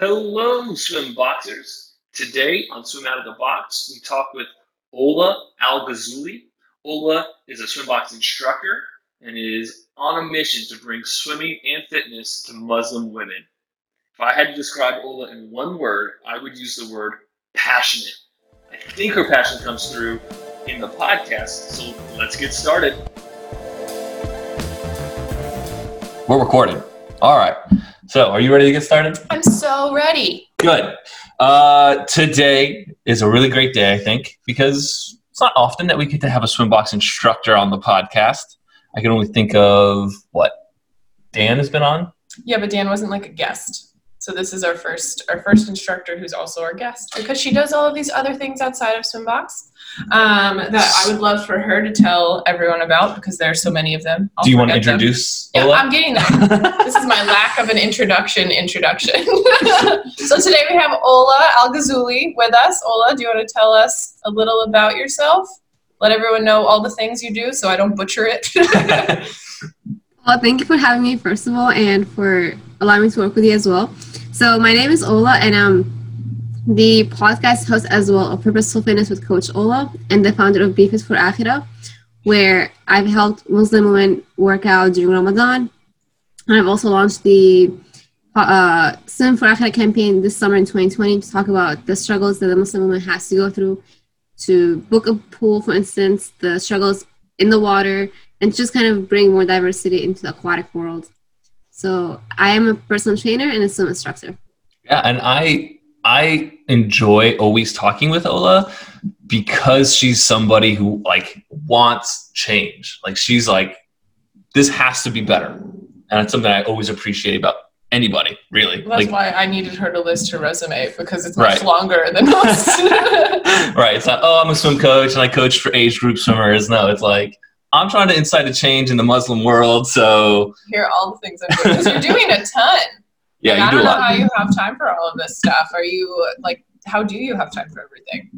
Hello, swim boxers. Today on Swim Out of the Box, we talk with Ola Al. Ola is a swim box instructor and is on a mission to bring swimming and fitness to Muslim women. If I had to describe Ola in one word, I would use the word passionate. I think her passion comes through in the podcast, so let's get started. We're recording. All right. So, are you ready to get started? I'm so ready. Good. Uh, today is a really great day, I think, because it's not often that we get to have a swim box instructor on the podcast. I can only think of what Dan has been on. Yeah, but Dan wasn't like a guest. So this is our first our first instructor who's also our guest because she does all of these other things outside of Swimbox um, that I would love for her to tell everyone about because there are so many of them. I'll Do you want to forget them. introduce Yeah, I'm getting there. this is my lack of an introduction introduction. so today we have Ola Al Ghazuli with us. Ola, do you want to tell us a little about yourself? Let everyone know all the things you do so I don't butcher it. Well, thank you for having me, first of all, and for allowing me to work with you as well. So, my name is Ola, and I'm the podcast host as well of Purposeful Fitness with Coach Ola, and the founder of Be Fit for Akhira, where I've helped Muslim women work out during Ramadan. And I've also launched the uh, Swim for Akhira campaign this summer in 2020 to talk about the struggles that the Muslim woman has to go through to book a pool, for instance, the struggles in the water, and just kind of bring more diversity into the aquatic world. So I am a personal trainer and a swim instructor. Yeah, and I I enjoy always talking with Ola because she's somebody who like wants change. Like she's like, this has to be better, and it's something I always appreciate about anybody. Really, That's like why I needed her to list her resume because it's much Right. longer than most. right. It's not, oh, I'm a swim coach and I coach for age group swimmers. No, it's like, I'm trying to incite a change in the Muslim world. So, Here are all the things I'm doing. 'Cause You're doing a ton. yeah, Like, you I do a don't know lot. how you have time for all of this stuff. Are you like, how do you have time for everything?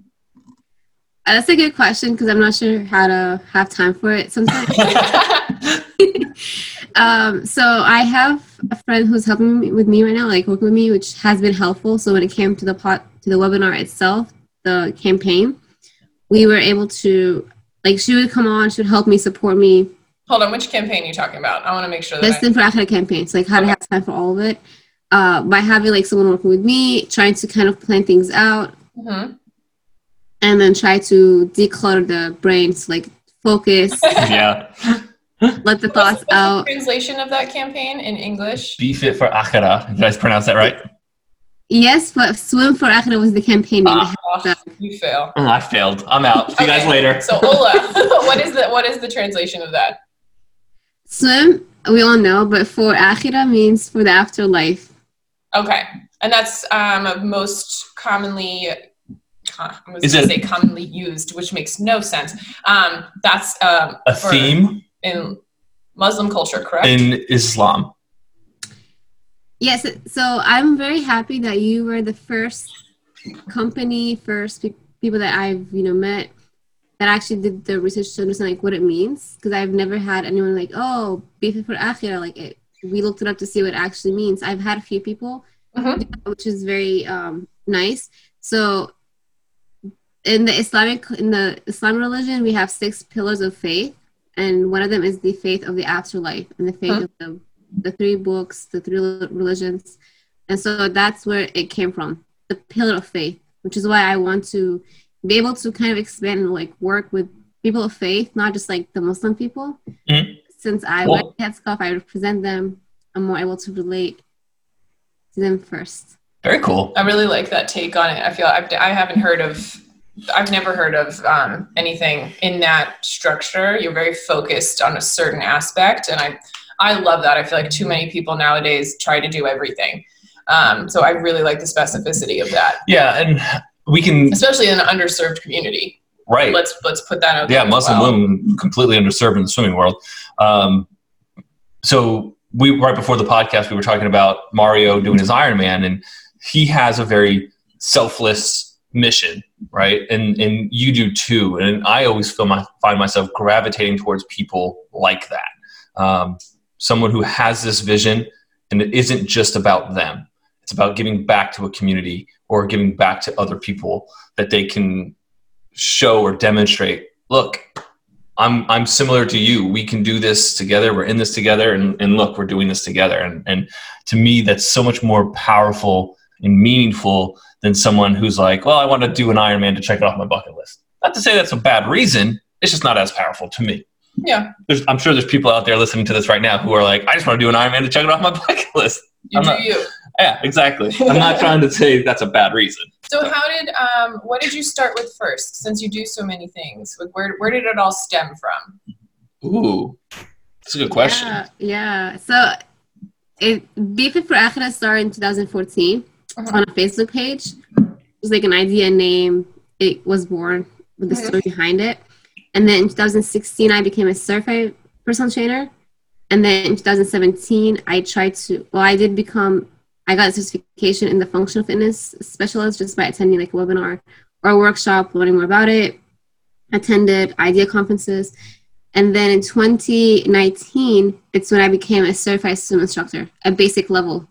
Uh, That's a good question because I'm not sure how to have time for it sometimes. um, so I have a friend who's helping me with me right now, like working with me, which has been helpful. So when it came to the pot to the webinar itself, the campaign, we were able to like she would come on, she would help me, support me. Hold on, which campaign are you talking about? I want to make sure The that. I, Swim for Akhira campaign. So like how to have time for all of it. Uh, by having like someone working with me, trying to kind of plan things out, Mhm. and then try to declutter the brains, like focus, yeah. let the thoughts what's the out. translation of that campaign in English? Be fit for Akhira. Did I pronounce that right? Yes, but Swim for Akhira was the campaign name. Ah. Oh, you fail. Oh, I failed. I'm out. See you guys later. So Ola, what is the what is the translation of that? Swim, we all know, but for Akhira means for the afterlife. Okay, and that's um, most commonly. I was Is going to it- say commonly used, which makes no sense. Um, that's um, a theme in Muslim culture, correct? in Islam. Yes, so I'm very happy that you were the first company, first pe- people that I've you know met that actually did the research to understand like what it means because I've never had anyone like oh be fit for akhira like it, we looked it up to see what it actually means. I've had a few people, Mhm. that, which is very um, nice. So in the Islamic in the Islam religion, we have six pillars of faith, and one of them is the faith of the afterlife and the faith of the the three books, the three religions, and so that's where it came from, the pillar of faith, which is why I want to be able to kind of expand and like work with people of faith, not just like the Muslim people. Mhm. Since I Well- wear headscarf, I represent them. I'm more able to relate to them first. Very cool. I really like that take on it. I feel I've, I haven't heard of, I've never heard of um, anything in that structure. You're very focused on a certain aspect, and I, I love that. I feel like too many people nowadays try to do everything. Um, so I really like the specificity of that, Yeah, and we can especially in an underserved community. right. Let's let's put that out. yeah, Muslim well. women completely underserved in the swimming world. Um, so we right before the podcast, we were talking about Mario doing his Ironman, and he has a very selfless mission, right? And and you do too. And I always feel my find myself gravitating towards people like that. Um, someone who has this vision, and it isn't just about them. It's about giving back to a community or giving back to other people that they can show or demonstrate. Look, I'm I'm similar to you. We can do this together. We're in this together, and, and look, we're doing this together. And and to me, that's so much more powerful and meaningful than someone who's like, well, I want to do an Ironman to check it off my bucket list. Not to say that's a bad reason. It's just not as powerful to me. Yeah. There's, I'm sure there's people out there listening to this right now who are like, I just want to do an Ironman to check it off my bucket list. You I'm do not- you. Yeah, exactly. I'm not trying to say that's a bad reason. So how did um what did you start with first? Since you do so many things, like where where did it all stem from? Ooh, that's a good question. Yeah, yeah. So it Be Fit for Akhira started in 2014 Mhm. on a Facebook page. It was like an idea name. It was born with the Mhm. story behind it. And then in 2016, I became a certified personal trainer. And then in 2017, I tried to, well, I did become, I got a certification in the functional fitness specialist just by attending like a webinar or a workshop, learning more about it. Attended idea conferences. And then in 2019, it's when I became a certified swim instructor, a basic level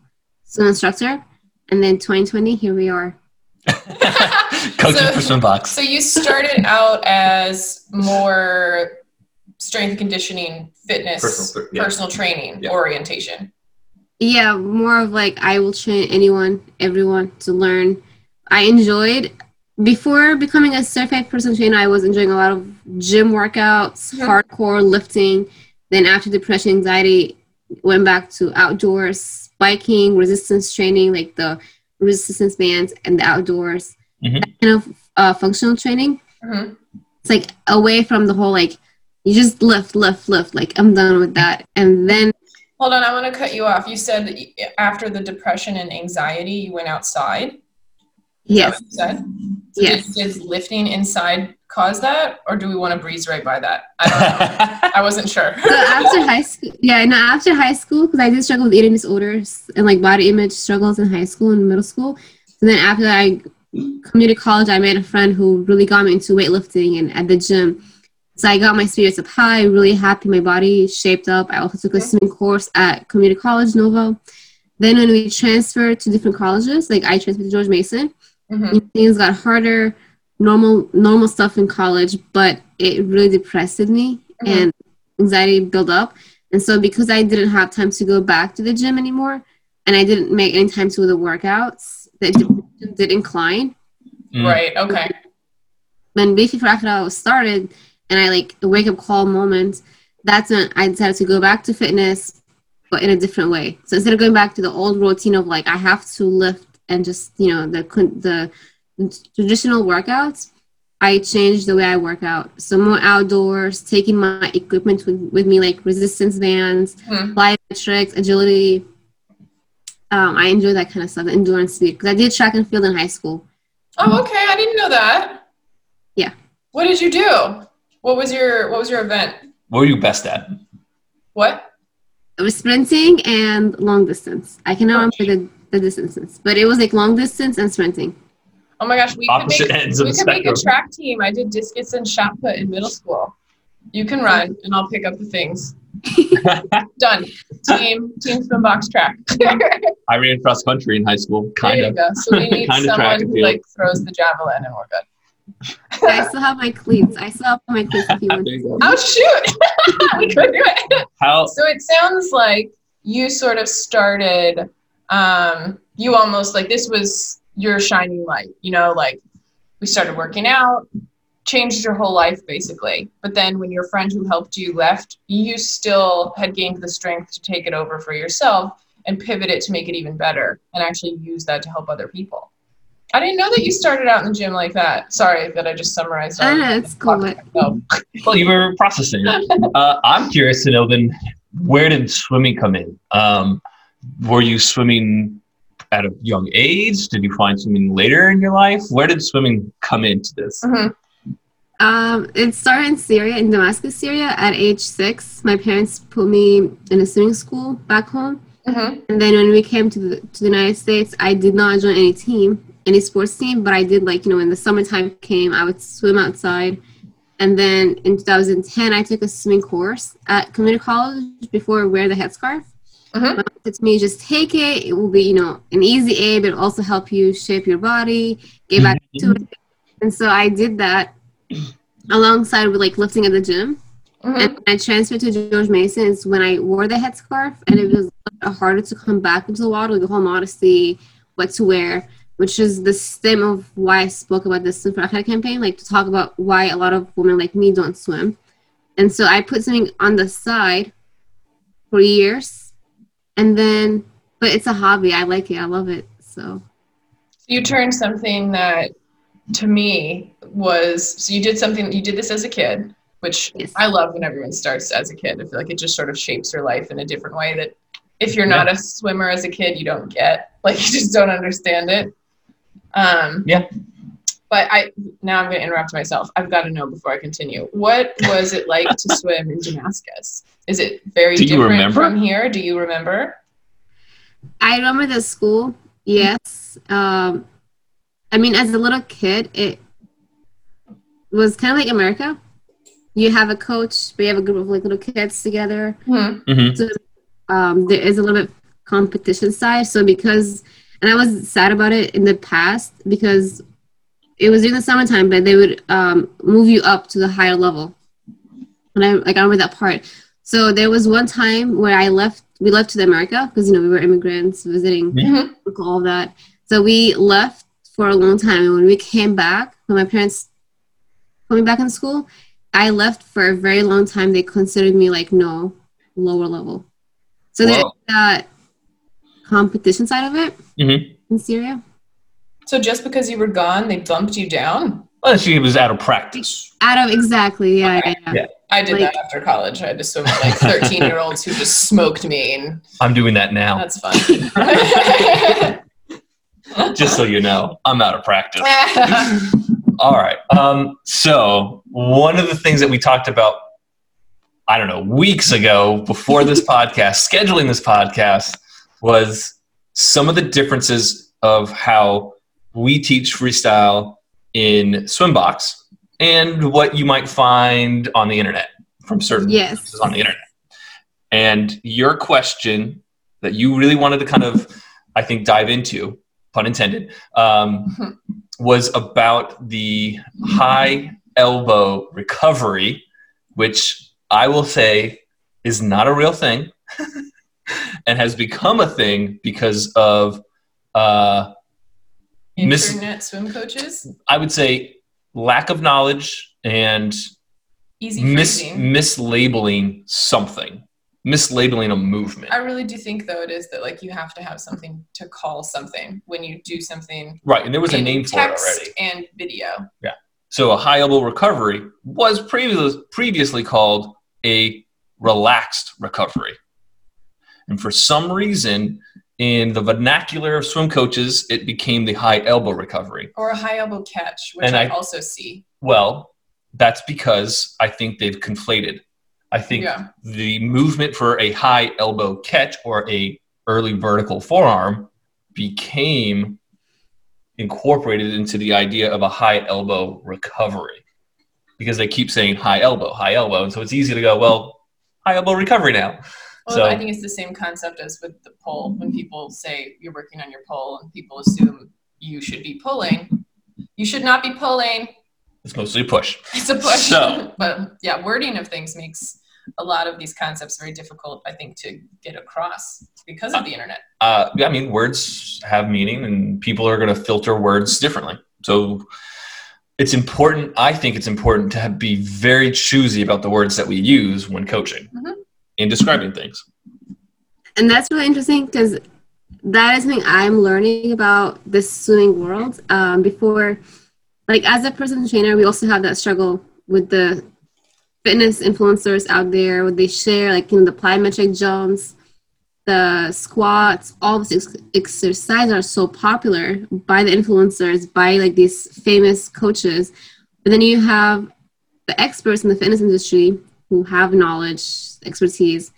swim instructor. And then 2020, here we are. Coaching So- for swim box. So you started out as more strength conditioning, fitness, Personal- personal, training Yeah. orientation. Yeah, more of like I will train anyone, everyone to learn. I enjoyed before becoming a certified personal trainer. I was enjoying a lot of gym workouts, Mhm. hardcore lifting. Then after depression, anxiety, went back to outdoors, biking, resistance training, like the resistance bands and the outdoors, Mhm. That kind of uh, functional training. hmm It's like away from the whole like you just lift, lift, lift. Like I'm done with that. And then Hold on, I want to cut you off. You said after the depression and anxiety, you went outside. Is that yes, what you said? So yes. Did, did lifting inside cause that, or do we want to breeze right by that? I don't know. I wasn't sure. so after high school yeah no after high school because i did struggle with eating disorders and like body image struggles in high school and middle school. And then after i community college i met a friend who really got me into weightlifting and at the gym. So i got my spirits up high really happy my body shaped up. I also took a swimming course at community college NOVA then when we transferred to different colleges like i transferred to george mason. Hmm things got harder normal normal stuff in college but it really depressed me Mhm. and anxiety built up and so because i didn't have time to go back to the gym anymore and i didn't make any time to do the workouts the depression did incline Mm. Right. Okay. when Be Fit for Akhira was started and I like a wake up call moment, that's when I decided to go back to fitness, but in a different way. So instead of going back to the old routine of like I have to lift and just you know the con- the traditional workouts, I changed the way I work out. So more outdoors, taking my equipment with, with me like resistance bands, Hmm. plyometrics, agility. Um, I enjoy that kind of stuff, endurance speed, because I did track and field in high school. Oh, okay. I didn't know that. Yeah. What did you do? What was your What was your event? What were you best at? What? It was sprinting and long distance. I cannot remember the, the distances, but it was like long distance and sprinting. Oh my gosh, we could make, ends of we the could make a track team. I did discus and shot put in middle school. You can run, and I'll pick up the things. Done. Team Team swim box track. I ran cross country in high school, kind there you of. go. So we need Kinda someone who like throws the javelin, and we're good. I still have my cleats. I still have my cleats if you want. There you go. Oh shoot! we could do it. How? So it sounds like you sort of started. Um, you almost like this was your shining light. You know, like we started working out, changed your whole life basically. But then when your friend who helped you left, you still had gained the strength to take it over for yourself and pivot it to make it even better and actually use that to help other people. I didn't know that you started out in the gym like that. Sorry that I just summarized. all I it. it's cool, Oh, Well, you were processing. Uh, I'm curious to know then, where did swimming come in? Um, were you swimming at a young age? Did you find swimming later in your life? Where did swimming come into this? mhm. um, it started in Syria, in Damascus, Syria, at age six. My parents put me in a swimming school back home. Mhm. And then when we came to the, to the United States, I did not join any team, any sports team, but I did like, you know, when the summertime came, I would swim outside. And then in 2010, I took a swimming course at community college before I wear the headscarf. Mhm. My mom said me, just take it. It will be, you know, an easy A, but it'll also help you shape your body, get back to it. And so I did that alongside with like lifting at the gym. Mhm. And when I transferred to George Mason is when I wore the headscarf, and it was harder to come back into the water, the whole modesty, what to wear, which is the stem of why I spoke about this Swim for Akhira campaign, like to talk about why a lot of women like me don't swim. And so I put something on the side for years, and then, but it's a hobby. I like it. I love it. So you turned something that to me was so you did something you did this as a kid which Yes. i love when everyone starts as a kid i feel like it just sort of shapes your life in a different way that if you're not a swimmer as a kid you don't get like you just don't understand it um Yeah. but i now i'm going to interrupt myself i've got to know before i continue what was it like to swim in damascus is it very Do you different remember? from here do you remember I remember the school. Yes. Um, I mean, as a little kid, it was kind of like America. You have a coach, but you have a group of like little kids together. Hmm. Mhm. Um, there is a little bit competition side. So because, and I was sad about it in the past because it was during the summertime, but they would um, move you up to the higher level. And I like I remember that part. So there was one time where I left. We left to America because you know we were immigrants visiting Mhm. all that. So we left for a long time. And when we came back, when my parents put me back in school, I left for a very long time. They considered me like no lower level. So there's that competition side of it Mhm. in Syria. so just because you were gone they bumped you down Well, she was out of practice. Out of exactly, yeah, yeah. yeah. Yeah. I did Like- that after college. I had to swim with like 13 year olds who just smoked me, and I'm doing that now, that's fun. just so you know. I'm out of practice. All right. Um, so one of the things that we talked about, I don't know, weeks ago before this podcast, scheduling this podcast, was some of the differences of how we teach freestyle in Swimbox and what you might find on the internet from certain Yes. places on the internet. And your question that you really wanted to kind of, I think, dive into, pun intended, um, was about the high elbow recovery, which I will say is not a real thing and has become a thing because of, uh, Miss- Internet swim coaches, I would say, lack of knowledge and easy mis- phrasing. mislabeling something, mislabeling a movement. I really do think though it is that like you have to have something to call something when you do something. Right, and there was a name for it already. and video. Yeah so a high elbow recovery was previous, previously called a relaxed recovery. And for some reason, in the vernacular of swim coaches, it became the high elbow recovery. Or a high elbow catch, which I, I- also see. Well, that's because I think they've conflated. I think Yeah. the movement for a high elbow catch or a early vertical forearm became incorporated into the idea of a high elbow recovery because they keep saying high elbow, high elbow, and so it's easy to go, well, high elbow recovery now. Well, So- I think it's the same concept as with the pull. When people say you're working on your pull and people assume you should be pulling, you should not be pulling. It's mostly a push. It's a push. So- but yeah, wording of things makes a lot of these concepts very difficult, I think, to get across because of the internet. Uh, yeah, I mean, words have meaning, and people are going to filter words differently. So it's important. I think it's important to have, be very choosy about the words that we use when coaching Mhm. In describing things. And that's really interesting because that is something I'm learning about the swimming world. Um, before, like as a personal trainer, we also have that struggle with the fitness influencers out there. What they share, like you know, the plyometric jumps, the squats, all these exercises are so popular by the influencers, by like these famous coaches. But then you have the experts in the fitness industry who have knowledge, expertise.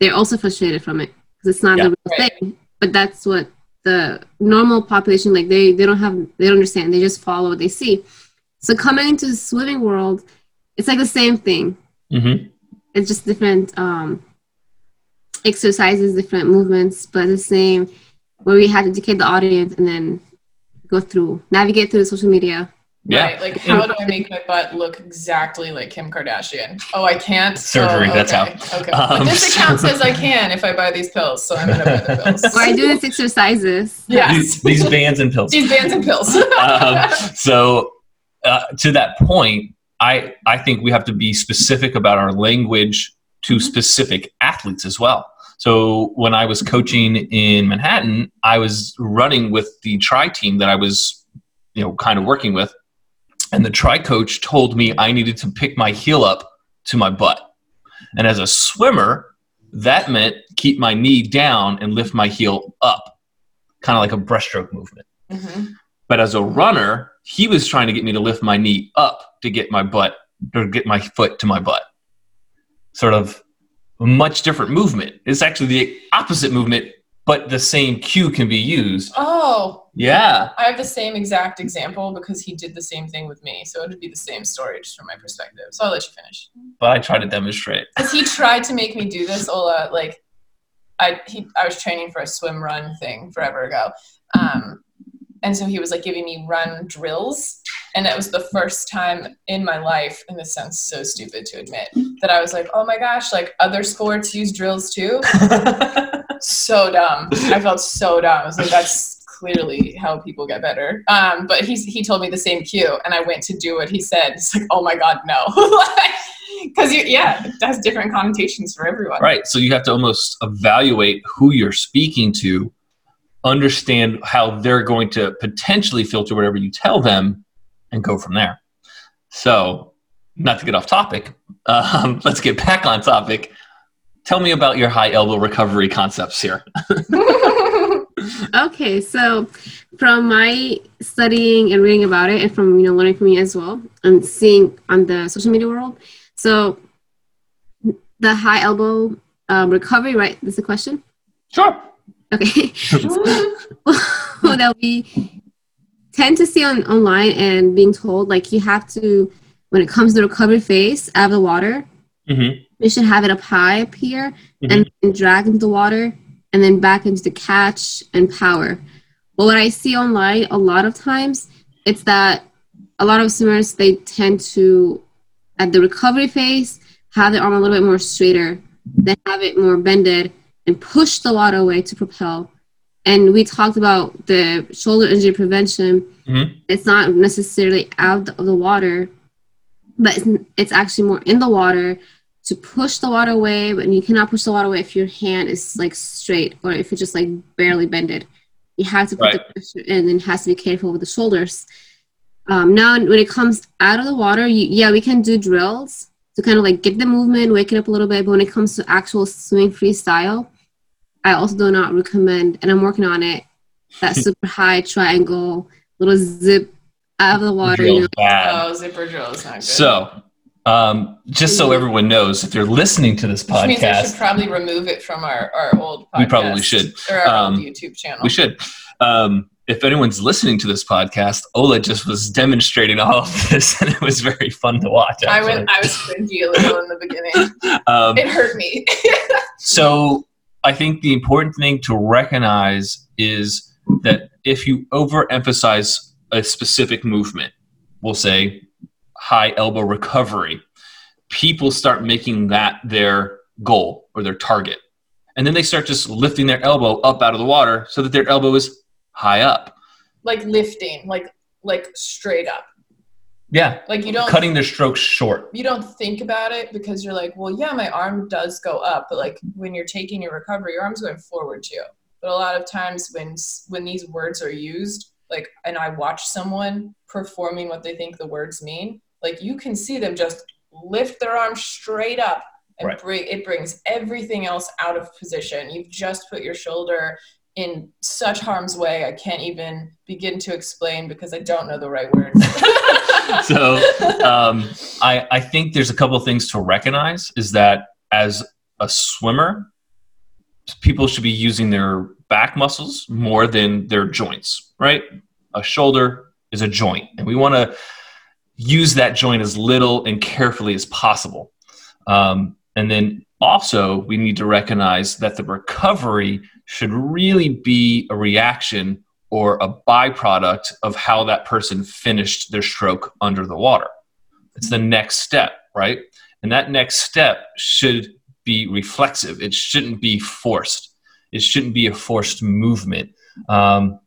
They're also frustrated from it because it's not Yeah. the real Right. thing. But that's what the normal population like. They they don't have they don't understand. They just follow what they see. So coming into the swimming world, it's like the same thing Mm-hmm. it's just different um exercises, different movements, but the same where we had to educate the audience and then go through, navigate through the social media. Yeah. Right. Like, how do I make my butt look exactly like Kim Kardashian? Oh, I can't. Surgery, Oh, that's how. Okay. Um, but this account says I can if I buy these pills, so I'm gonna buy the pills. Or I do these exercises. Yes. These, these bands and pills. These bands and pills. um, so uh, to that point, I I think we have to be specific about our language to specific athletes as well. So when I was coaching in Manhattan, I was running with the tri team that I was, you know, kind of working with, and the tri coach told me I needed to pick my heel up to my butt, and as a swimmer, that meant keep my knee down and lift my heel up, kind of like a breaststroke movement. Mhm. But as a runner, he was trying to get me to lift my knee up to get my butt or get my foot to my butt. Sort of a much different movement. It's actually the opposite movement, but the same cue can be used. Oh, Yeah. I have the same exact example because he did the same thing with me. So it would be the same story just from my perspective. So I'll let you finish. But I try to demonstrate. Because he tried to make me do this, Ola. Like, I he I was training for a swim run thing forever ago, um, and so he was like giving me run drills, and it was the first time in my life, and this sounds so stupid to admit, that I was like, oh my gosh, like other sports use drills too. so dumb. I felt so dumb. I was like, that's clearly how people get better. Um, but he he told me the same cue, and I went to do what he said. It's like, oh my god, no. Because yeah, it has different connotations for everyone. Right. So you have to almost evaluate who you're speaking to, understand how they're going to potentially filter whatever you tell them, and go from there. So, not to get off topic, um, let's get back on topic. Tell me about your high elbow recovery concepts here. Okay, so from my studying and reading about it, and from you know learning from you as well, and seeing on the social media world, so the high elbow um, recovery, right? That's the question. Sure. Okay, well, that we tend to see on online and being told like you have to when it comes to the recovery phase out of the water, Mm-hmm. you should have it up high up here and, and drag into the water and then back into the catch and power. But what I see online a lot of times, it's that a lot of swimmers they tend to at the recovery phase have their arm a little bit more straighter, then have it more bended and push the water away to propel. And we talked about the shoulder injury prevention. Mhm. It's not necessarily out of the water, but it's, it's actually more in the water to push the water away, but you cannot push the water away if your hand is like straight or if it's just like barely bended. You have to put Right. the pressure in and has to be careful with the shoulders. Um, now, when it comes out of the water, you, yeah, we can do drills to kind of like get the movement, wake it up a little bit. But when it comes to actual swimming freestyle, I also do not recommend, and I'm working on it, that super high triangle, little zip out of the water. You know, Bad. Oh, zipper drill is not good. So, um, just so everyone knows, if they're listening to this Which means we should podcast, probably remove it from our, our old podcast. We probably should. Or our Um, old YouTube channel. we should. Um, if anyone's listening to this podcast, Ola just was demonstrating all of this, and it was very fun to watch. I went I was cringy a little in the beginning. um, It hurt me. so, I think the important thing to recognize is that if you overemphasize a specific movement, we'll say high elbow recovery, people start making that their goal or their target. And then they start just lifting their elbow up out of the water so that their elbow is high up. like lifting, like like straight up. Yeah, Like you don't cutting their strokes short. you don't think about it because you're like, well, yeah, my arm does go up, but like when you're taking your recovery, your arm's going forward too. But a lot of times when when these words are used, like, and I watch someone performing what they think the words mean, like you can see them just lift their arm straight up, and Right. bring it brings everything else out of position. You've just put your shoulder in such harm's way. I can't even begin to explain because I don't know the right words. so um, I, I think there's a couple of things to recognize is that as a swimmer people should be using their back muscles more than their joints right a shoulder is a joint and we want to use that joint as little and carefully as possible um, and then also we need to recognize that the recovery should really be a reaction or a byproduct of how that person finished their stroke under the water. It's the next step, right? And that next step should be reflexive. It shouldn't be forced. It shouldn't be a forced movement. Um,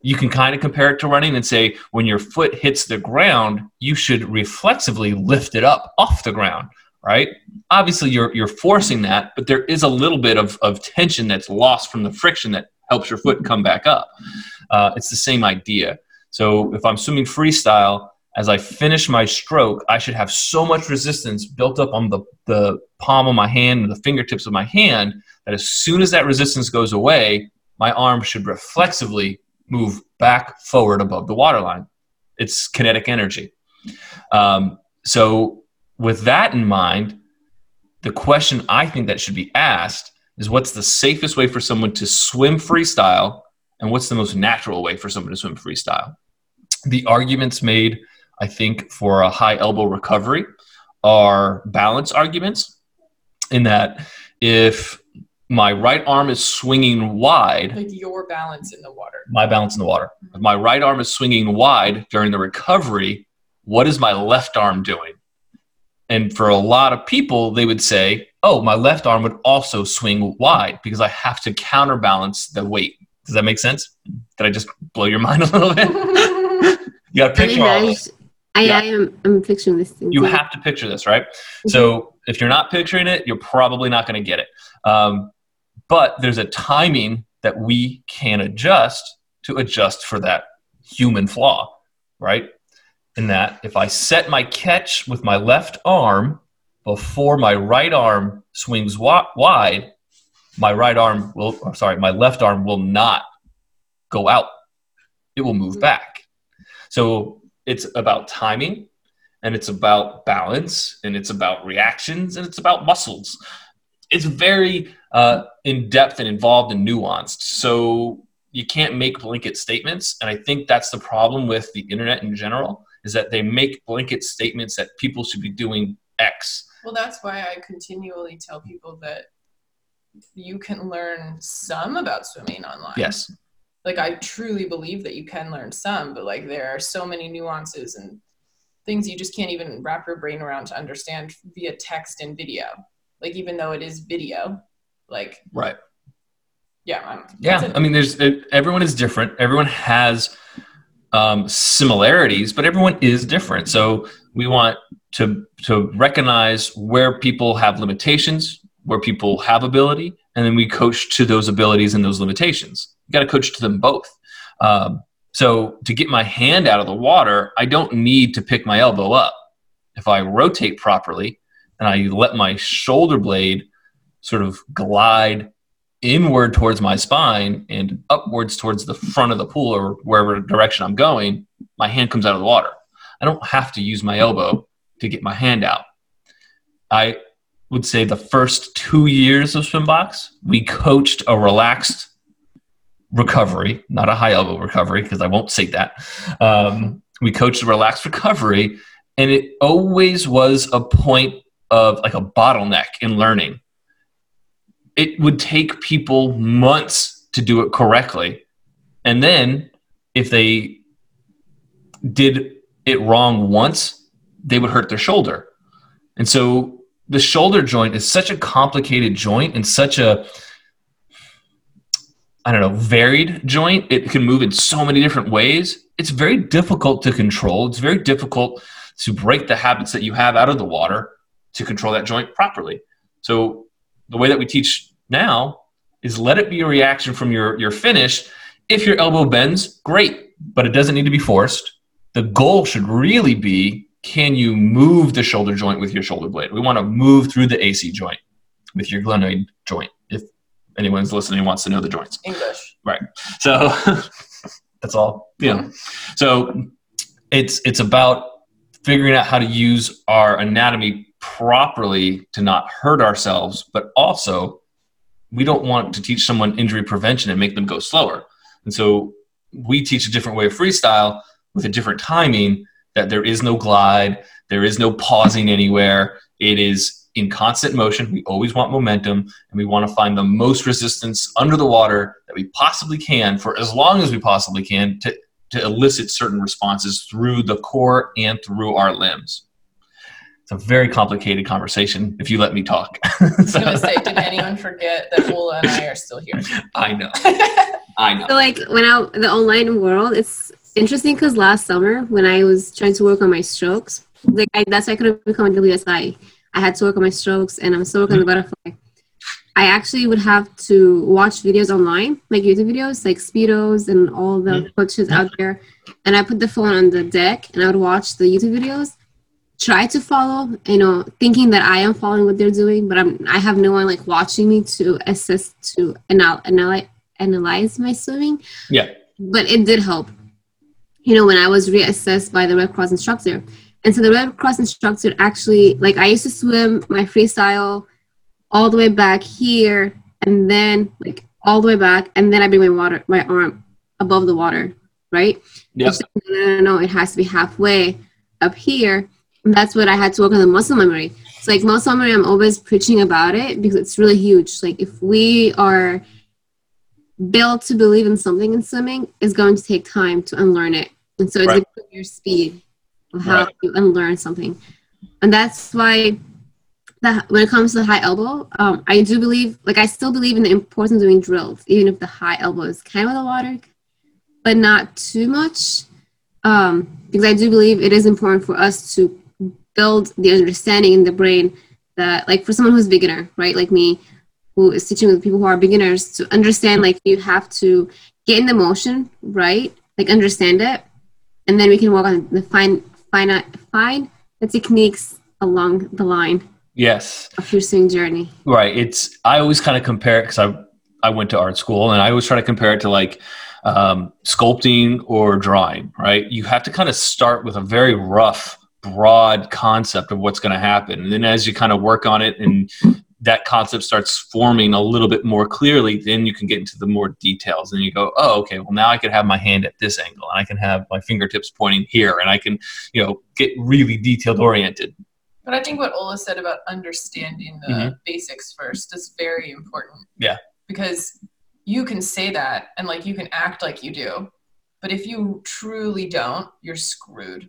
you can kind of compare it to running and say when your foot hits the ground, you should reflexively lift it up off the ground, right? Obviously, you're you're forcing that, but there is a little bit of, of tension that's lost from the friction that helps your foot come back up. Uh, it's the same idea. So if I'm swimming freestyle, as I finish my stroke, I should have so much resistance built up on the, the palm of my hand and the fingertips of my hand that as soon as that resistance goes away, my arm should reflexively move back forward above the waterline. It's kinetic energy. Um, so, with that in mind, the question I think that should be asked is what's the safest way for someone to swim freestyle and what's the most natural way for someone to swim freestyle? The arguments made, I think, for a high elbow recovery are balance arguments in that if my right arm is swinging wide. Like your balance in the water. My balance in the water. If my right arm is swinging wide during the recovery, what is my left arm doing? And for a lot of people, they would say, oh, my left arm would also swing wide because I have to counterbalance the weight. Does that make sense? Did I just blow your mind a little bit? you got to picture I, all mean, this. I, Yeah. I am I'm picturing this thing. You have to picture this, right? So if you're not picturing it, you're probably not going to get it. Um, but there's a timing that we can adjust to adjust for that human flaw, right? In that if I set my catch with my left arm before my right arm swings wide, my right arm will, or sorry, my left arm will not go out. It will move back. So it's about timing and it's about balance and it's about reactions and it's about muscles. It's very uh, in depth and involved and nuanced. So you can't make blanket statements. And I think that's the problem with the internet in general is that they make blanket statements that people should be doing X. Well, that's why I continually tell people that you can learn some about swimming online. Yes. Like I truly believe that you can learn some, but like there are so many nuances and things you just can't even wrap your brain around to understand via text and video. Like even though it is video, like Right. yeah, I'm, Yeah, that's. I mean, there's it, everyone is different. Everyone has um, similarities, but everyone is different. So we want to to recognize where people have limitations, where people have ability, and then we coach to those abilities and those limitations. You got to coach to them both. Um, so to get my hand out of the water, I don't need to pick my elbow up. If I rotate properly and I let my shoulder blade sort of glide inward towards my spine and upwards towards the front of the pool or wherever direction I'm going, my hand comes out of the water. I don't have to use my elbow to get my hand out. I would say the first two years of Swimbox, we coached a relaxed recovery, not a high elbow recovery, because I won't say that. Um, we coached a relaxed recovery, and it always was a point of like a bottleneck in learning it would take people months to do it correctly. And then if they did it wrong once, they would hurt their shoulder. And so the shoulder joint is such a complicated joint and such a I don't know, varied joint. It can move in so many different ways. It's very difficult to control. It's very difficult to break the habits that you have out of the water to control that joint properly. So the way that we teach now is let it be a reaction from your, your finish. If your elbow bends, great, but it doesn't need to be forced. The goal should really be can you move the shoulder joint with your shoulder blade? We want to move through the AC joint with your glenoid joint. If anyone's listening wants to know the joints. English. Right. So that's all. You know. So it's it's about figuring out how to use our anatomy properly to not hurt ourselves, but also we don't want to teach someone injury prevention and make them go slower. And so we teach a different way of freestyle with a different timing that there is no glide, there is no pausing anywhere. It is in constant motion. We always want momentum, and we want to find the most resistance under the water that we possibly can for as long as we possibly can to, to elicit certain responses through the core and through our limbs. It's a very complicated conversation if you let me talk. I was gonna say, did anyone forget that Ola and I are still here? I know. I know. So like when I the online world, it's interesting because last summer when I was trying to work on my strokes, like I, that's why I couldn't become a WSI. I had to work on my strokes, and I'm still working on the butterfly. I actually would have to watch videos online, like YouTube videos, like speedos and all the mm-hmm. coaches out mm-hmm. there, and I put the phone on the deck and I would watch the YouTube videos, try to follow, you know, thinking that I am following what they're doing, but I'm I have no one like watching me to assist to anal- anal- analyze my swimming. Yeah. But it did help. You know, when I was reassessed by the Red Cross instructor. And so the Red Cross instructor actually, like, I used to swim my freestyle all the way back here, and then like all the way back, and then I bring my water, my arm above the water, right? Yep. She No, no, no, it has to be halfway up here. That's what I had to work on the muscle memory. So like muscle memory, I'm always preaching about it because it's really huge. Like if we are built to believe in something in swimming, it's going to take time to unlearn it. And so it's Right. like your speed of how Right. you unlearn something. And that's why that when it comes to the high elbow, um, I do believe, like I still believe in the importance of doing drills, even if the high elbow is kind of the water, but not too much. Um, because I do believe it is important for us to build the understanding in the brain that, like, for someone who's beginner, right, like me, who is teaching with people who are beginners, to understand, like, you have to get in the motion, right, like, understand it, and then we can work on the fine, fine, fine the techniques along the line Yes. of your swing journey. Right. It's I always kind of compare it because I I went to art school and I always try to compare it to like um, sculpting or drawing. Right. You have to kind of start with a very rough, broad concept of what's going to happen, and then as you kind of work on it and that concept starts forming a little bit more clearly, then you can get into the more details. And you go, oh, okay, well now I can have my hand at this angle, and I can have my fingertips pointing here, and I can, you know, get really detailed oriented. But I think what Ola said about understanding the mm-hmm. basics first is very important. Yeah. Because you can say that and like you can act like you do, but if you truly don't, you're screwed.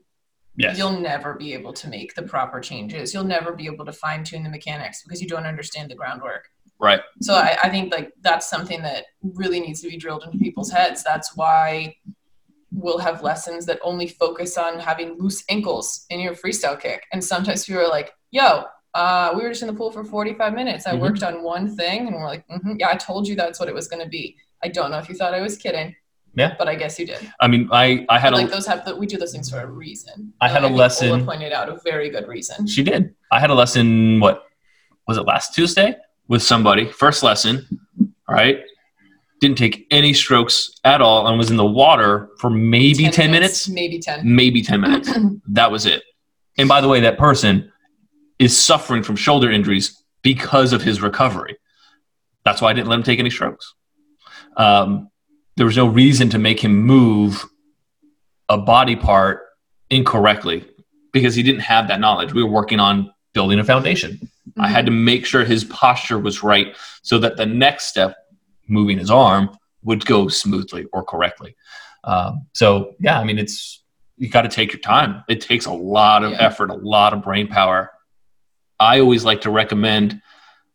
Yes. You'll never be able to make the proper changes. You'll never be able to fine tune the mechanics because you don't understand the groundwork. Right. So I, I think like that's something that really needs to be drilled into people's heads. That's why we'll have lessons that only focus on having loose ankles in your freestyle kick. And sometimes people are like, yo, uh, we were just in the pool for 45 minutes. I Mhm. worked on one thing. And we're like, hmm yeah, I told you that's what it was going to be. I don't know if you thought I was kidding. Yeah. But I guess you did. I mean, I I had But, a like those have the, we do those things for a reason. I had a lesson- Ola pointed out a very good reason. She did. I had a lesson. What was it last Tuesday with somebody? First lesson. All right. Didn't take any strokes at all and was in the water for maybe 10, minutes. Maybe 10. Maybe 10 minutes. that was it. And by the way, that person is suffering from shoulder injuries because of his recovery. That's why I didn't let him take any strokes. Um, there was no reason to make him move a body part incorrectly because he didn't have that knowledge. We were working on building a foundation. I had to make sure his posture was right so that the next step, moving his arm, would go smoothly or correctly. Um, so, yeah, I mean, it's you got to take your time. It takes a lot of Yeah. effort, a lot of brain power. I always like to recommend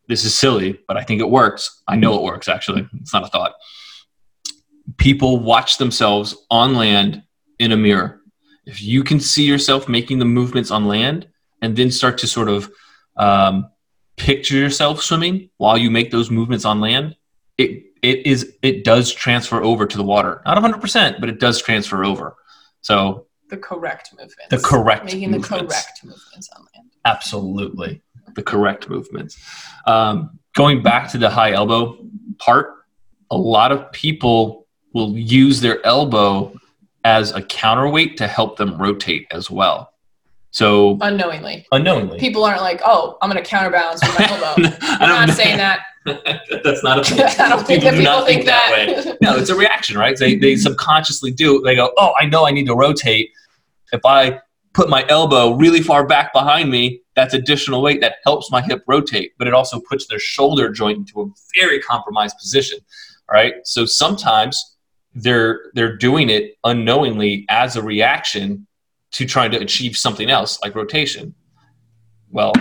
this is silly, but I think it works. I know it works, actually. It's not a thought. People watch themselves on land in a mirror. If you can see yourself making the movements on land and then start to sort of um, picture yourself swimming while you make those movements on land, it it is it does transfer over to the water. Not 100%, but it does transfer over. So the correct movements. The correct Making movements. the correct movements on land. absolutely the correct movements. Um, going back to the high elbow part, a lot of people will use their elbow as a counterweight to help them rotate as well. So Unknowingly. unknowingly, People aren't like, oh, I'm going to counterbalance with my elbow. I I'm not saying that. That's not a thing. I don't think that do people not think that. way. No, it's a reaction, right? They, they subconsciously do. They go, oh, I know I need to rotate. If I put my elbow really far back behind me, that's additional weight that helps my hip rotate, but it also puts their shoulder joint into a very compromised position. All right. So sometimes they're they're doing it unknowingly as a reaction to trying to achieve something else like rotation. Well,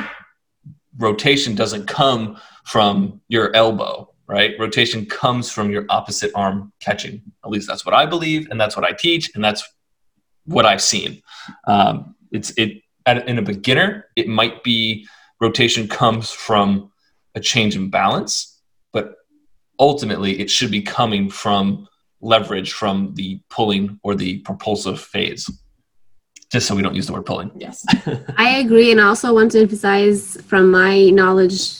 rotation doesn't come from your elbow right? Rotation comes from your opposite arm catching. At least that's what I believe, and that's what I teach, and that's what I've seen. Um, it's it at, in a beginner, it might be rotation comes from a change in balance, but ultimately it should be coming from leverage from the pulling or the propulsive phase. Just so we don't use the word pulling. Yes. I agree, and I also want to emphasize from my knowledge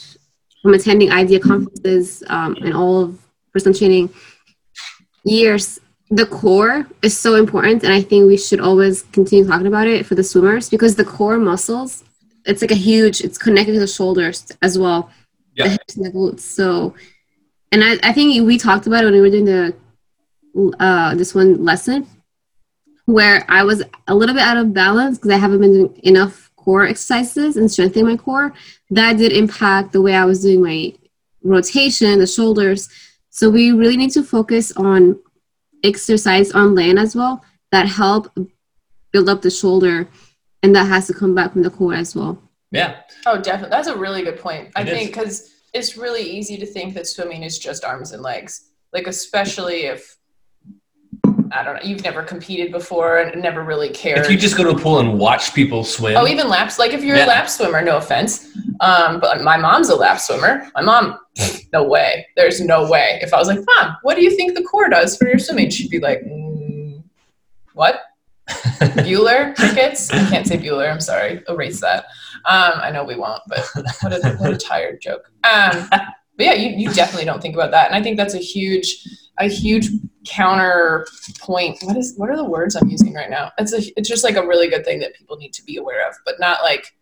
from attending IDEA conferences um, and all of personal training years the core is so important and i think we should always continue talking about it for the swimmers because the core muscles it's like a huge it's connected to the shoulders as well yeah. the hips and the glutes so and I, I think we talked about it when we were doing the uh, this one lesson where i was a little bit out of balance because i haven't been doing enough core exercises and strengthening my core that did impact the way I was doing my rotation, the shoulders. So we really need to focus on exercise on land as well that help build up the shoulder and that has to come back from the core as well. Yeah. Oh, definitely. That's a really good point. I It think because it's really easy to think that swimming is just arms and legs. Like, especially if, I don't know, you've never competed before and never really cared. If you just go to a pool and watch people swim, Oh, even laps. Like if you're Yeah. a lap swimmer, no offense. Um, but my mom's a lap swimmer. My mom, no way. There's no way. If I was like, Mom, what do you think the core does for your swimming? She'd be like, mm, What? Bueller tickets? I can't say Bueller. I'm sorry. Erase that. Um, I know we won't, but what a, what a tired joke. Um, but yeah, you, you definitely don't think about that, and I think that's a huge a huge counterpoint. What is what are the words I'm using right now? It's a it's just like a really good thing that people need to be aware of, but not like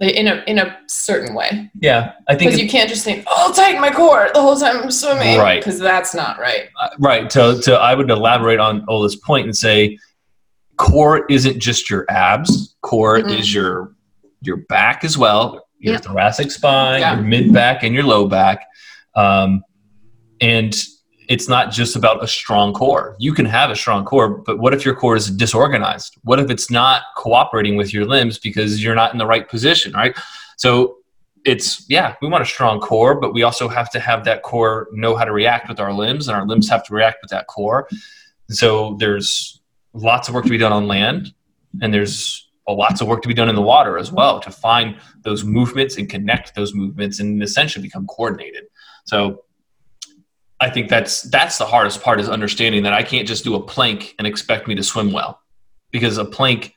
in a in a certain way yeah, I think because you can't just think, "Oh, I'll tighten my core the whole time I'm swimming," Right. Because that's not right. Uh, right so so i would elaborate on ola's point and say core isn't just your abs core Mhm. is your your back as well your Yep. thoracic spine Yeah. your mid back and your low back. Um, and it's not just about a strong core. You can have a strong core but what if your core is disorganized? What if it's not cooperating with your limbs because you're not in the right position right? So it's yeah we want a strong core but we also have to have that core know how to react with our limbs and our limbs have to react with that core. So there's lots of work to be done on land and there's a lots of work to be done in the water as well to find those movements and connect those movements and essentially become coordinated. So i think that's that's the hardest part is understanding that i can't just do a plank and expect me to swim well. Because a plank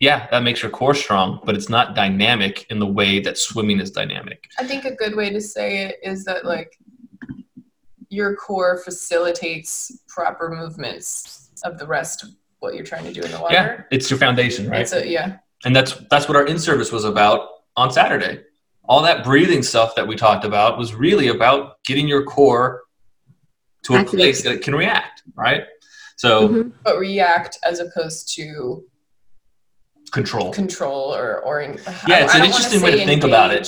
yeah that makes your core strong but it's not dynamic in the way that swimming is dynamic. I think a good way to say it is that like your core facilitates proper movements of the rest what you're trying to do in the water. yeah it's your foundation right It's a, yeah. and that's that's what our in service was about on Saturday. All that breathing stuff that we talked about was really about getting your core to a Activate. place that it can react, right? So Mhm. But react as opposed to control. control or or en- Yeah, it's I- an I don't wanna interesting way to think about it.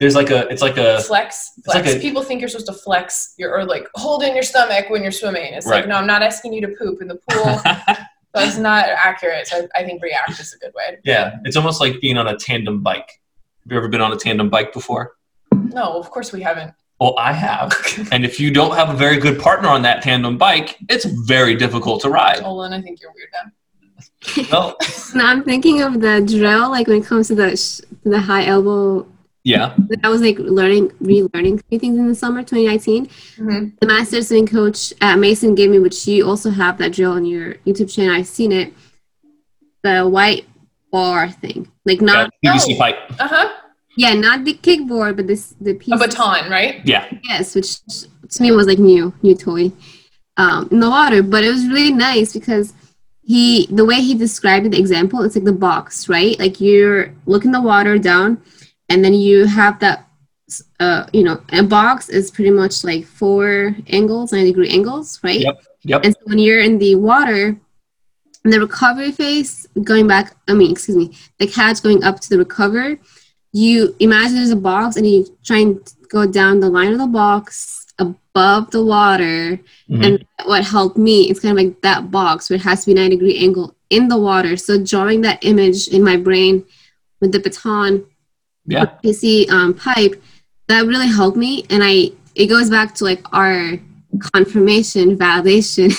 Engage. There's like a it's like a Flex, it's like flex. a- People think you're supposed to flex your or like hold in your stomach when you're swimming. It's Right. like no, I'm not asking you to poop in the pool. That's not accurate. So I think react is a good way. yeah, it's almost like being on a tandem bike. Have you ever been on a tandem bike before? No, of course we haven't. Well, I have. and if you don't have a very good partner on that tandem bike, it's very difficult to ride. Olin, I think you're weird now. Well, Now I'm thinking of the drill, like when it comes to the sh- the high elbow. Yeah, I was like learning, relearning three things in the summer 2019. Mm-hmm. The master swimming coach at Mason gave me, which you also have that drill on your YouTube channel. I've seen it. The white bar thing, like not yeah, PVC Oh. pipe. Uh huh. yeah, not the kickboard, but this the piece. A baton, right? Yeah, Yes, which to me was like new, new toy um, in the water. But it was really nice because he, the way he described the example, it's like the box, right? Like you're looking the water down, and then you have that, uh, you know, a box is pretty much like four angles, 90 degree angles, right? Yep, yep. And so when you're in the water, the recovery phase, going back, I mean, excuse me, the catch going up to the recover, you imagine there's a box and you try and go down the line of the box above the water. Mhm. And what helped me it's kind of like that box where it has to be 90 degree angle in the water. So drawing that image in my brain with the baton Yeah. PC um, pipe, that really helped me. And I, it goes back to like our confirmation, validation,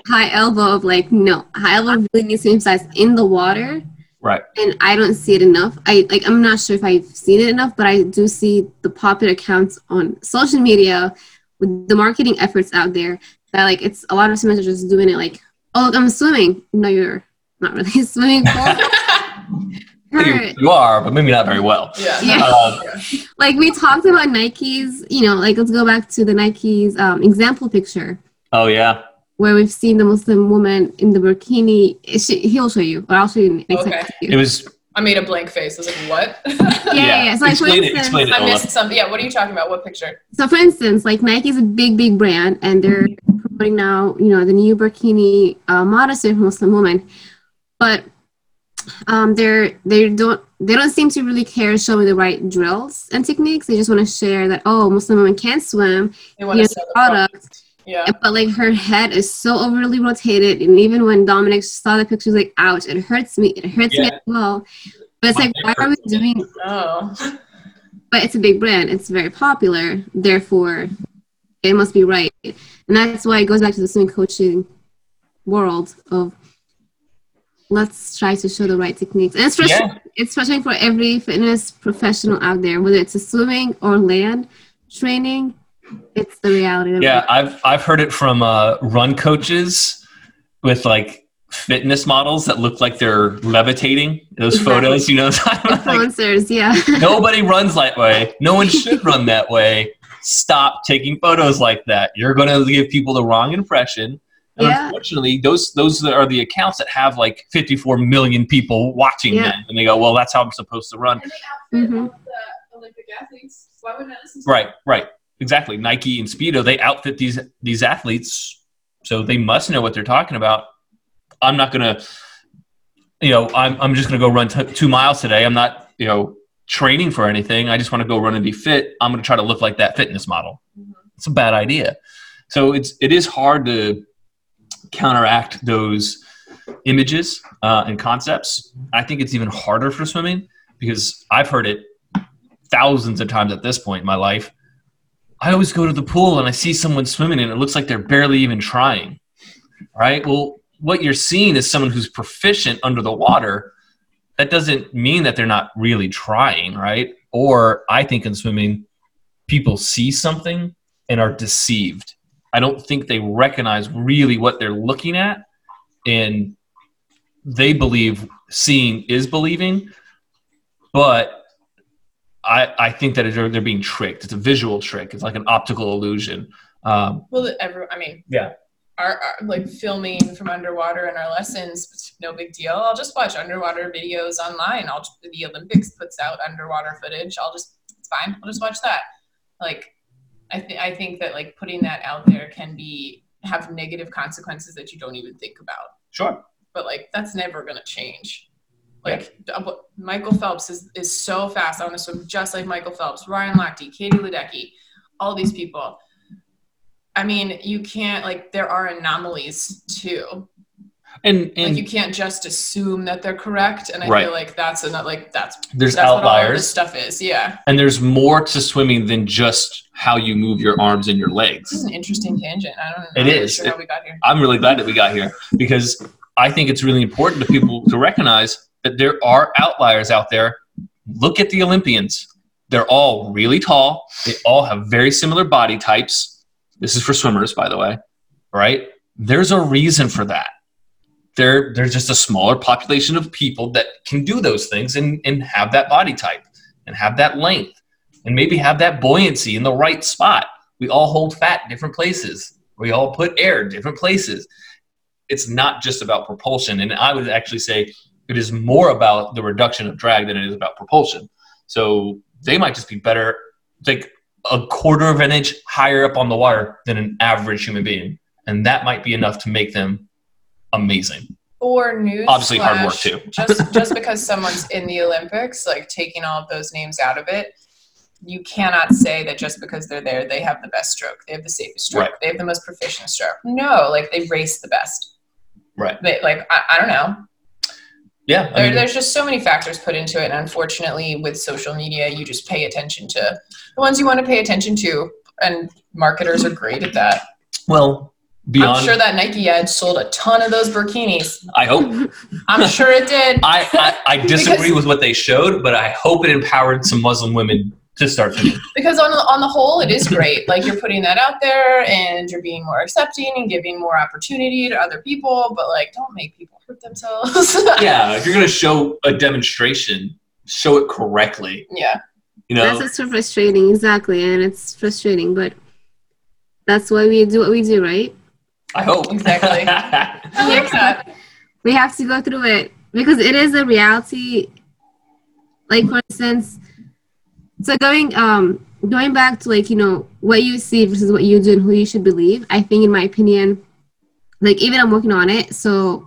high elbow of like, no, high elbow really needs to be emphasized in the water. Right. And I don't see it enough. I like, I'm not sure if I've seen it enough, but I do see the popular accounts on social media with the marketing efforts out there that like, it's a lot of swimmers are just doing it like, oh, look, I'm swimming. No, you're not really swimming. For You, you are, but maybe not very well. yeah. Yeah. Um, like we talked about Nikes, you know, like let's go back to the Nikes um, example picture oh yeah. where we've seen the Muslim woman in the burkini. She, he'll show you, or I'll show you. Next Okay. time. It was I made a blank face. I was like, what? Yeah, yeah, yeah. So like for explain it. Explain it. I Ola. missed something. Yeah, what are you talking about? What picture? so for instance, like Nike is a big, big brand, and they're promoting now, you know, the new burkini uh, modesty for Muslim women, but um, they're they don't they don't seem to really care showing the right drills and techniques. They just want to share that oh, Muslim women can swim, They want Yeah, to sell the product. product. Yeah. but like her head is so overly rotated and even when dominic saw the picture, she's like ouch it hurts me it hurts me as well but it's My like why are we doing Oh. but it's a big brand it's very popular therefore it must be right and that's why it goes back to the swimming coaching world of let's try to show the right techniques and it's frustrating, Yeah. it's frustrating for every fitness professional out there whether it's a swimming or land training it's the reality of Yeah. I've I've heard it from uh, run coaches with like fitness models that look like they're levitating. Those Exactly. photos, you know, like, influencers yeah nobody runs that way. No one should run that way. Stop taking photos like that. You're going to give people the wrong impression. And Yeah. unfortunately, those those are the accounts that have like 54 million people watching Yeah. them, and they go, "Well, that's how I'm supposed to run." And they outfit Mhm. all the Olympic athletes. Why wouldn't I listen to Right, right, exactly. Nike and Speedo they outfit these these athletes, so they must know what they're talking about. I'm not gonna, you know, I'm I'm just gonna go run t- two miles today. I'm not, you know, training for anything. I just want to go run and be fit. I'm gonna try to look like that fitness model. It's a bad idea. So it's it is hard to counteract those images uh, and concepts. I think it's even harder for swimming because I've heard it thousands of times at this point in my life. I always go to the pool and I see someone swimming and it looks like they're barely even trying. Right? Well, what you're seeing is someone who's proficient under the water. That doesn't mean that they're not really trying, right? Or I think in swimming, people see something and are deceived. I don't think they recognize really what they're looking at and they believe seeing is believing, but I, I think that they're, they're being tricked. It's a visual trick. It's like an optical illusion. Um, Well, every, I mean, Yeah. Our, our like filming from underwater in our lessons no big deal. I'll just watch underwater videos online. I'll the Olympics puts out underwater footage. I'll just it's fine. I'll just watch that. Like, I think I think that like putting that out there can be have negative consequences that you don't even think about. sure. But like that's never gonna change. Like uh, Michael Phelps is, is so fast. I want to swim just like Michael Phelps, Ryan Lochte, Katie Ledecky, all these people. I mean, you can't like there are anomalies too. And, Like you can't just assume that they're correct, and I Right. feel like that's another like that's there's that's outliers. stuff is. Yeah, and there's more to swimming than just how you move your arms and your legs this is an interesting tangent. I don't. It I'm is. Sure how we got here. I'm really glad that we got here because I think it's really important to people to recognize that there are outliers out there. Look at the Olympians. They're all really tall. They all have very similar body types. This is for swimmers, by the way, right? There's a reason for that. There, there's just a smaller population of people that can do those things and, and have that body type and have that length and maybe have that buoyancy in the right spot. We all hold fat different places. We all put air different places. It's not just about propulsion. And I would actually say it is more about the reduction of drag than it is about propulsion. So they might just be better, like a quarter of an inch higher up on the water than an average human being. And that might be enough to make them amazing. or news. Obviously hard work, too. just just because someone's in the Olympics, like taking all of those names out of it, you cannot say that just because they're there, they have the best stroke, they have the safest stroke, Right. they have the most proficient stroke. No, like they race the best. Right. They, like I, I don't know. Yeah. I mean, there's just so many factors put into it, and unfortunately, with social media, you just pay attention to the ones you want to pay attention to, and marketers are great at that. well, beyond. I'm sure that Nike ad sold a ton of those burkinis. I hope. I'm sure it did. I, I, I disagree Because- with what they showed, but I hope it empowered some Muslim women to start swimming. because on the, on the whole, it is great. Like you're putting that out there, and you're being more accepting and giving more opportunity to other people. But like, don't make people hurt themselves. yeah, if you're going to show a demonstration, show it correctly. yeah. You know, That's so frustrating, exactly, and it's frustrating, but that's why we do what we do, right? I hope. Exactly. I like that. We have to go through it because it is a reality. Like for instance, so going um going back to like you know what you see versus what you do and who you should believe. I think, in my opinion, like even I'm working on it. So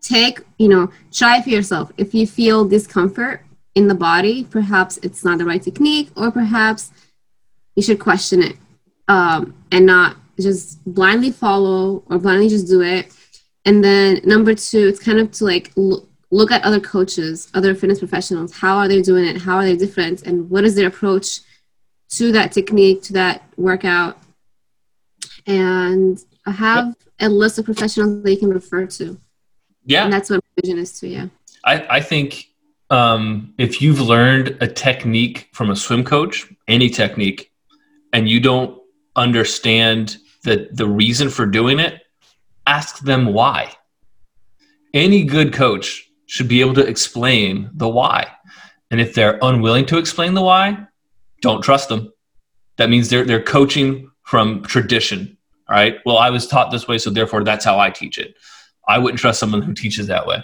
take you know try for yourself. If you feel discomfort in the body, perhaps it's not the right technique, or perhaps you should question it um, and not just blindly follow or blindly just do it. And then number two, it's kind of to like look, look at other coaches, other fitness professionals. How are they doing it? How are they different? And what is their approach to that technique, to that workout? And have a list of professionals that you can refer to. yeah, And that's what my vision is too, yeah. I, I think um, if you've learned a technique from a swim coach, any technique, and you don't understand the, the reason for doing it, ask them why. Any good coach should be able to explain the why. And if they're unwilling to explain the why, don't trust them. That means they're, they're coaching from tradition. All right. Well, I was taught this way, so therefore that's how I teach it. I wouldn't trust someone who teaches that way.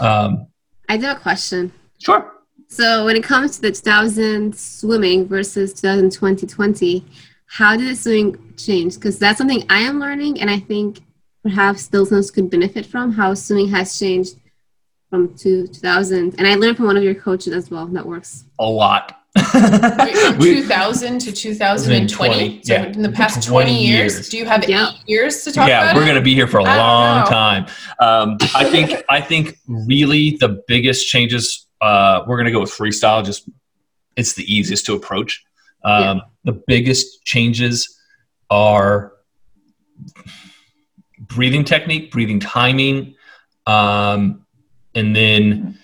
Um, I do have a question. sure. So when it comes to the 2000 swimming versus 2020 20, how did the swimming change? Because that's something I am learning, and I think perhaps listeners could benefit from how swimming has changed from two, 2000. And I learned from one of your coaches as well. That works. A lot. Wait, from 2000 to 2020. So yeah. in the past 20 20 years, years. do you have Yeah. eight years to talk yeah, about we're going to be here for a I long time. Um, I think I think really the biggest changes. Uh, we're going to go with freestyle. Just it's the easiest to approach. Um, The biggest changes are breathing technique, breathing timing, um, and then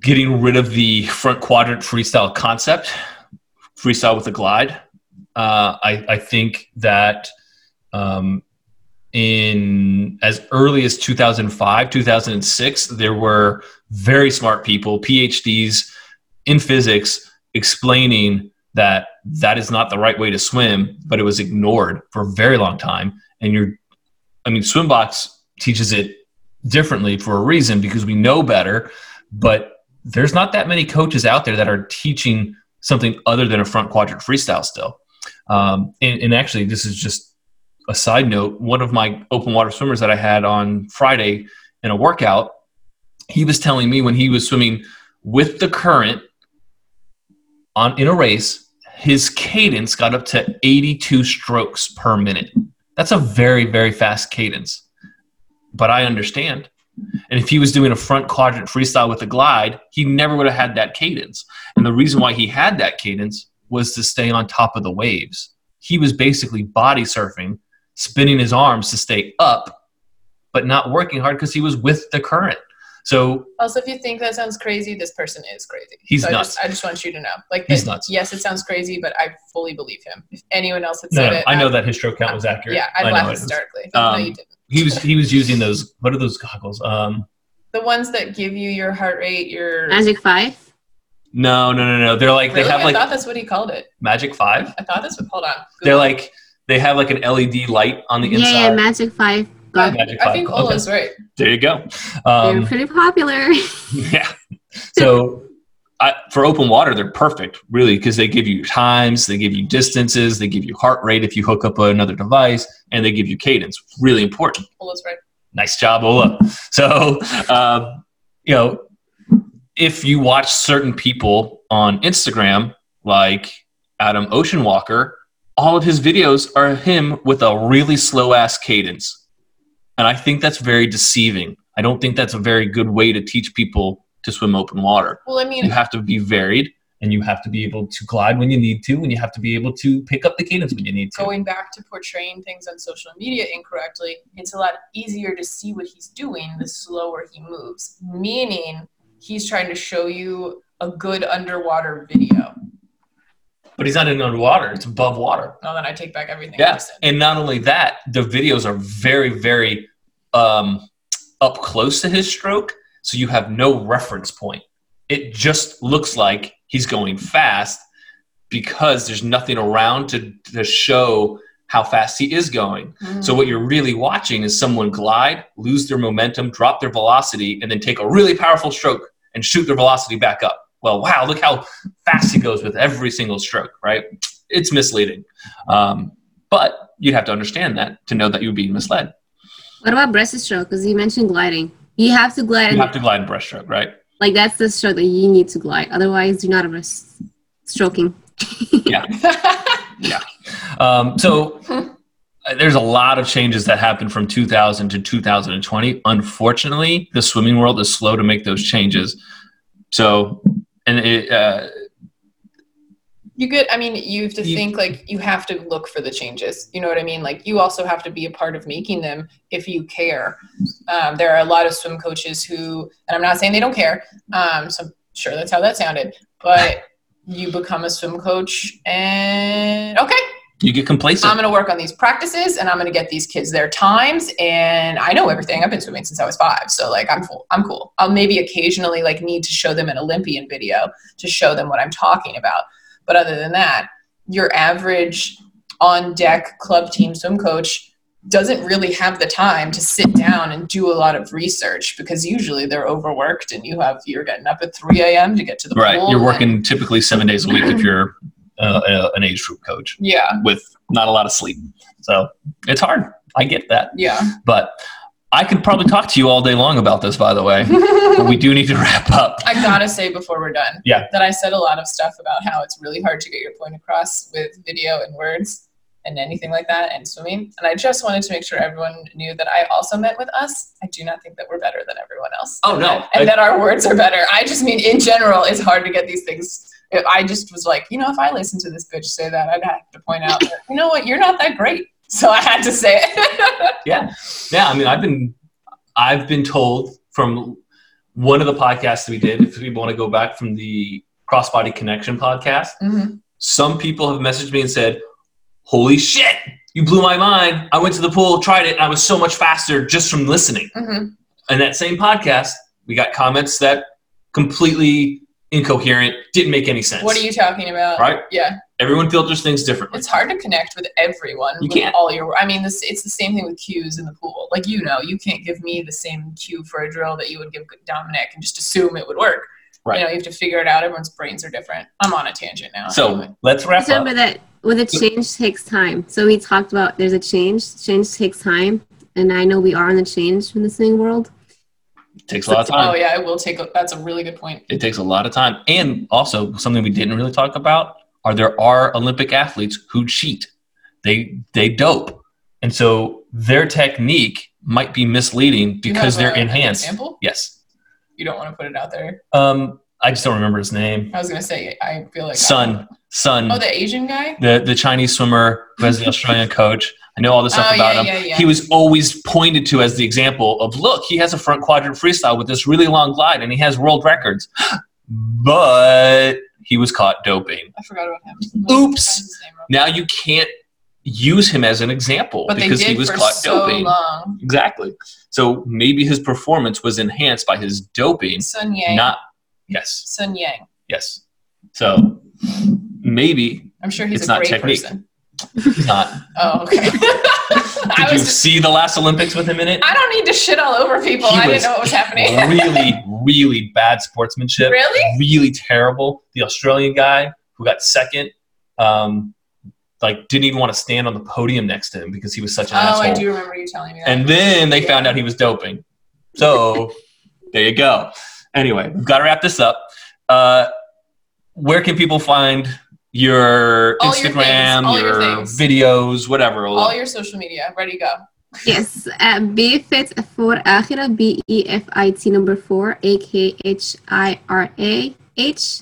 getting rid of the front quadrant freestyle concept, freestyle with a glide. Uh, I, I think that um, in as early as 2005, 2006, there were very smart people, PhDs in physics, explaining that that is not the right way to swim, but it was ignored for a very long time. And you're, I mean, Swimbox teaches it differently for a reason because we know better, but there's not that many coaches out there that are teaching something other than a front quadrant freestyle still. Um, and, and actually, this is just a side note. One of my open water swimmers that I had on Friday in a workout, he was telling me when he was swimming with the current on in a race, his cadence got up to 82 strokes per minute. That's a very, very fast cadence. But I understand. And if he was doing a front quadrant freestyle with a glide, he never would have had that cadence. And the reason why he had that cadence was to stay on top of the waves. He was basically body surfing, spinning his arms to stay up, but not working hard because he was with the current. So Also, if you think that sounds crazy, this person is crazy. He's so I nuts. just, I just want you to know. Like, He's that- nuts. Yes, it sounds crazy, but I fully believe him. If anyone else had no, said no, it, I know I'd- that his stroke count was accurate. Yeah, I'd I know laugh hysterically. But no, Um, you didn't. He was he was using those. What are those goggles? Um, The ones that give you your heart rate, your Magic Five. no, no, no, no. They're like Really? they have I like thought that's what he called it. Magic Five. I thought that's what. Hold on. They're like they have like an LED light on the Yeah, inside. yeah, Magic Five. I, Got Magic I Five. think Okay. Ola's right. There you go. They're Um, pretty popular. yeah. So I, for open water, they're perfect, really, because they give you times, they give you distances, they give you heart rate if you hook up another device, and they give you cadence. Really important. Ola's right. Nice job, Ola. So, um, you know, if you watch certain people on Instagram, like Adam Ocean Walker, all of his videos are him with a really slow ass cadence. And I think that's very deceiving. I don't think that's a very good way to teach people to swim open water. Well, I mean, You have to be varied and you have to be able to glide when you need to and you have to be able to pick up the cadence when you need to. going back to portraying things on social media incorrectly, it's a lot easier to see what he's doing the slower he moves. Meaning, he's trying to show you a good underwater video. But he's not in underwater, it's above water. Now then, I take back everything I Yeah, just said. and not only that, the videos are very, very um, up close to his stroke, so you have no reference point. It just looks like he's going fast because there's nothing around to, to show how fast he is going. So what you're really watching is someone glide, lose their momentum, drop their velocity, and then take a really powerful stroke and shoot their velocity back up. Well, wow, look how fast he goes with every single stroke, right? It's misleading. Um, but you'd have to understand that to know that you're being misled. What about breaststroke? Because you mentioned gliding. You have to glide, You have to glide breaststroke, right? like that's the stroke that you need to glide. Otherwise, you're not a breast stroking. Um, so uh, there's a lot of changes that happened from 2000 to 2020. Unfortunately, the swimming world is slow to make those changes. So, and it, uh, You get, I mean, you have to You- think like you have to look for the changes. You know what I mean? Like you also have to be a part of making them if you care. Um, there are a lot of swim coaches who, and I'm not saying they don't care. Um, so I'm sure that's how that sounded, but you become a swim coach and okay, you get complacent. I'm going to work on these practices and I'm going to get these kids their times. And I know everything. I've been swimming since I was five. So like, I'm cool. I'm cool. I'll maybe occasionally like need to show them an Olympian video to show them what I'm talking about. But other than that, your average on deck club team swim coach doesn't really have the time to sit down and do a lot of research because usually they're overworked and you have you're getting up at 3 a.m. to get to the right. pool You're working typically seven days a week if you're uh, uh, an age group coach yeah with not a lot of sleep. So it's hard. I get that. yeah But I could probably talk to you all day long about this, by the way. but we do need to wrap up. I gotta say before we're done, Yeah. that I said a lot of stuff about how it's really hard to get your point across with video and words and anything like that and swimming. And I just wanted to make sure everyone knew that I also meant with us. I do not think that we're better than everyone else. Oh, no. and I- that our words are better. I just mean in general, it's hard to get these things. I just was like, you know, if I listened to this bitch say that, I'd have to point out, that, you know what, you're not that great. So I had to say it. Yeah, yeah. I mean, I've been, I've been told from one of the podcasts that we did. If people want to go back from the Crossbody Connection podcast, Mhm. some people have messaged me and said, "Holy shit, you blew my mind! I went to the pool, tried it, and I was so much faster just from listening." Mhm. And that same podcast, we got comments that completely incoherent, didn't make any sense. What are you talking about? Right? Yeah. Everyone filters things differently. it's hard to connect with everyone You with can't. all your i mean this it's the same thing with cues in the pool like you know you can't give me the same cue for a drill that you would give dominic and just assume it would work Right. you know you have to figure it out everyone's brains are different i'm on a tangent now So Anyway. let's wrap up. Remember that when the change takes time. So we talked about there's a change. Change takes time, and I know we are in the change in the swimming world. Takes a lot of time. oh yeah it will take a, that's a really good point It takes a lot of time. And also something we didn't really talk about are there are Olympic athletes who cheat. They they dope. And so their technique might be misleading because they're a- enhanced. example? Yes. you don't want to put it out there Um I just don't remember his name. i was gonna say i feel like Sun. Sun. oh the asian guy the the Chinese swimmer who has the Australian coach. I know all this stuff Oh, about yeah, him. yeah, yeah. He was always pointed to as the example of look, he has a front quadrant freestyle with this really long glide and he has world records. But he was caught doping. i forgot about him Oops. What's his name? Now you can't use him as an example but because he was caught so doping. long Exactly. So maybe his performance was enhanced by his doping, sun yang not yes, sun yang yes. So maybe i'm sure he's It's a not great technique. person he's not. Oh, okay. Did you just, see the last Olympics with him in it? I don't need to shit all over people. He I didn't know what was happening. really, really bad sportsmanship. really? Really terrible. The Australian guy who got second, um, like didn't even want to stand on the podium next to him because he was such an Oh, asshole. I do remember you telling me that. And then they Yeah. found out he was doping. So there you go. Anyway, we've got to wrap this up. Uh, where can people find your All Instagram, things, all your your, videos, whatever? all your social media, ready go. Yes, uh, at Be Fit for Akhira, B E F I T number four, A K H I R A H.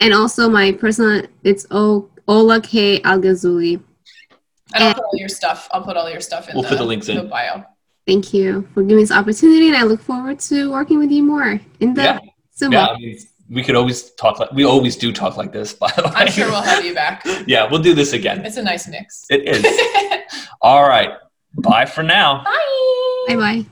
And also my personal, it's o- Ola K Al Ghazuli. And I'll And- put all your stuff. I'll put all your stuff in We'll the, put the links in. the bio. Thank you for giving me this opportunity, and I look forward to working with you more in the Yeah. Zumba. yeah, I mean, we could always talk like we always do talk like this. By the way, I'm sure we'll have you back. yeah, we'll do this again. It's a nice mix. It is. All right. Bye for now. Bye. Bye bye.